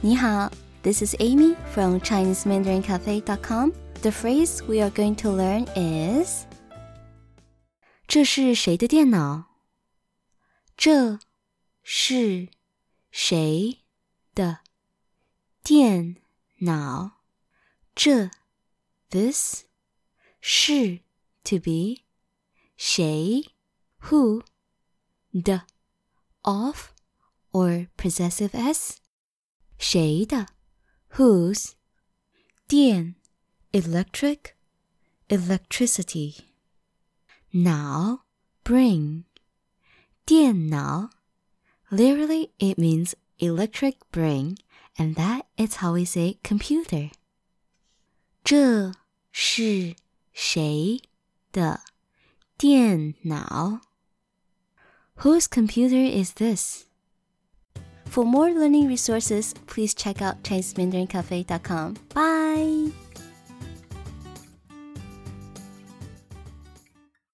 你好，This is Amy from ChineseMandarinCafe.com. The phrase we are going to learn is 这是谁的电脑？这是谁的电脑？这 this 是 to be 谁 who 的 of or possessive s 谁的 whose 电 electric electricity 脑 bring 电脑 literally it means electric brain and that is how we say computer 这是谁的电脑 Whose computer is this? For more learning resources, please check out ChineseMandarinCafe.com. Bye!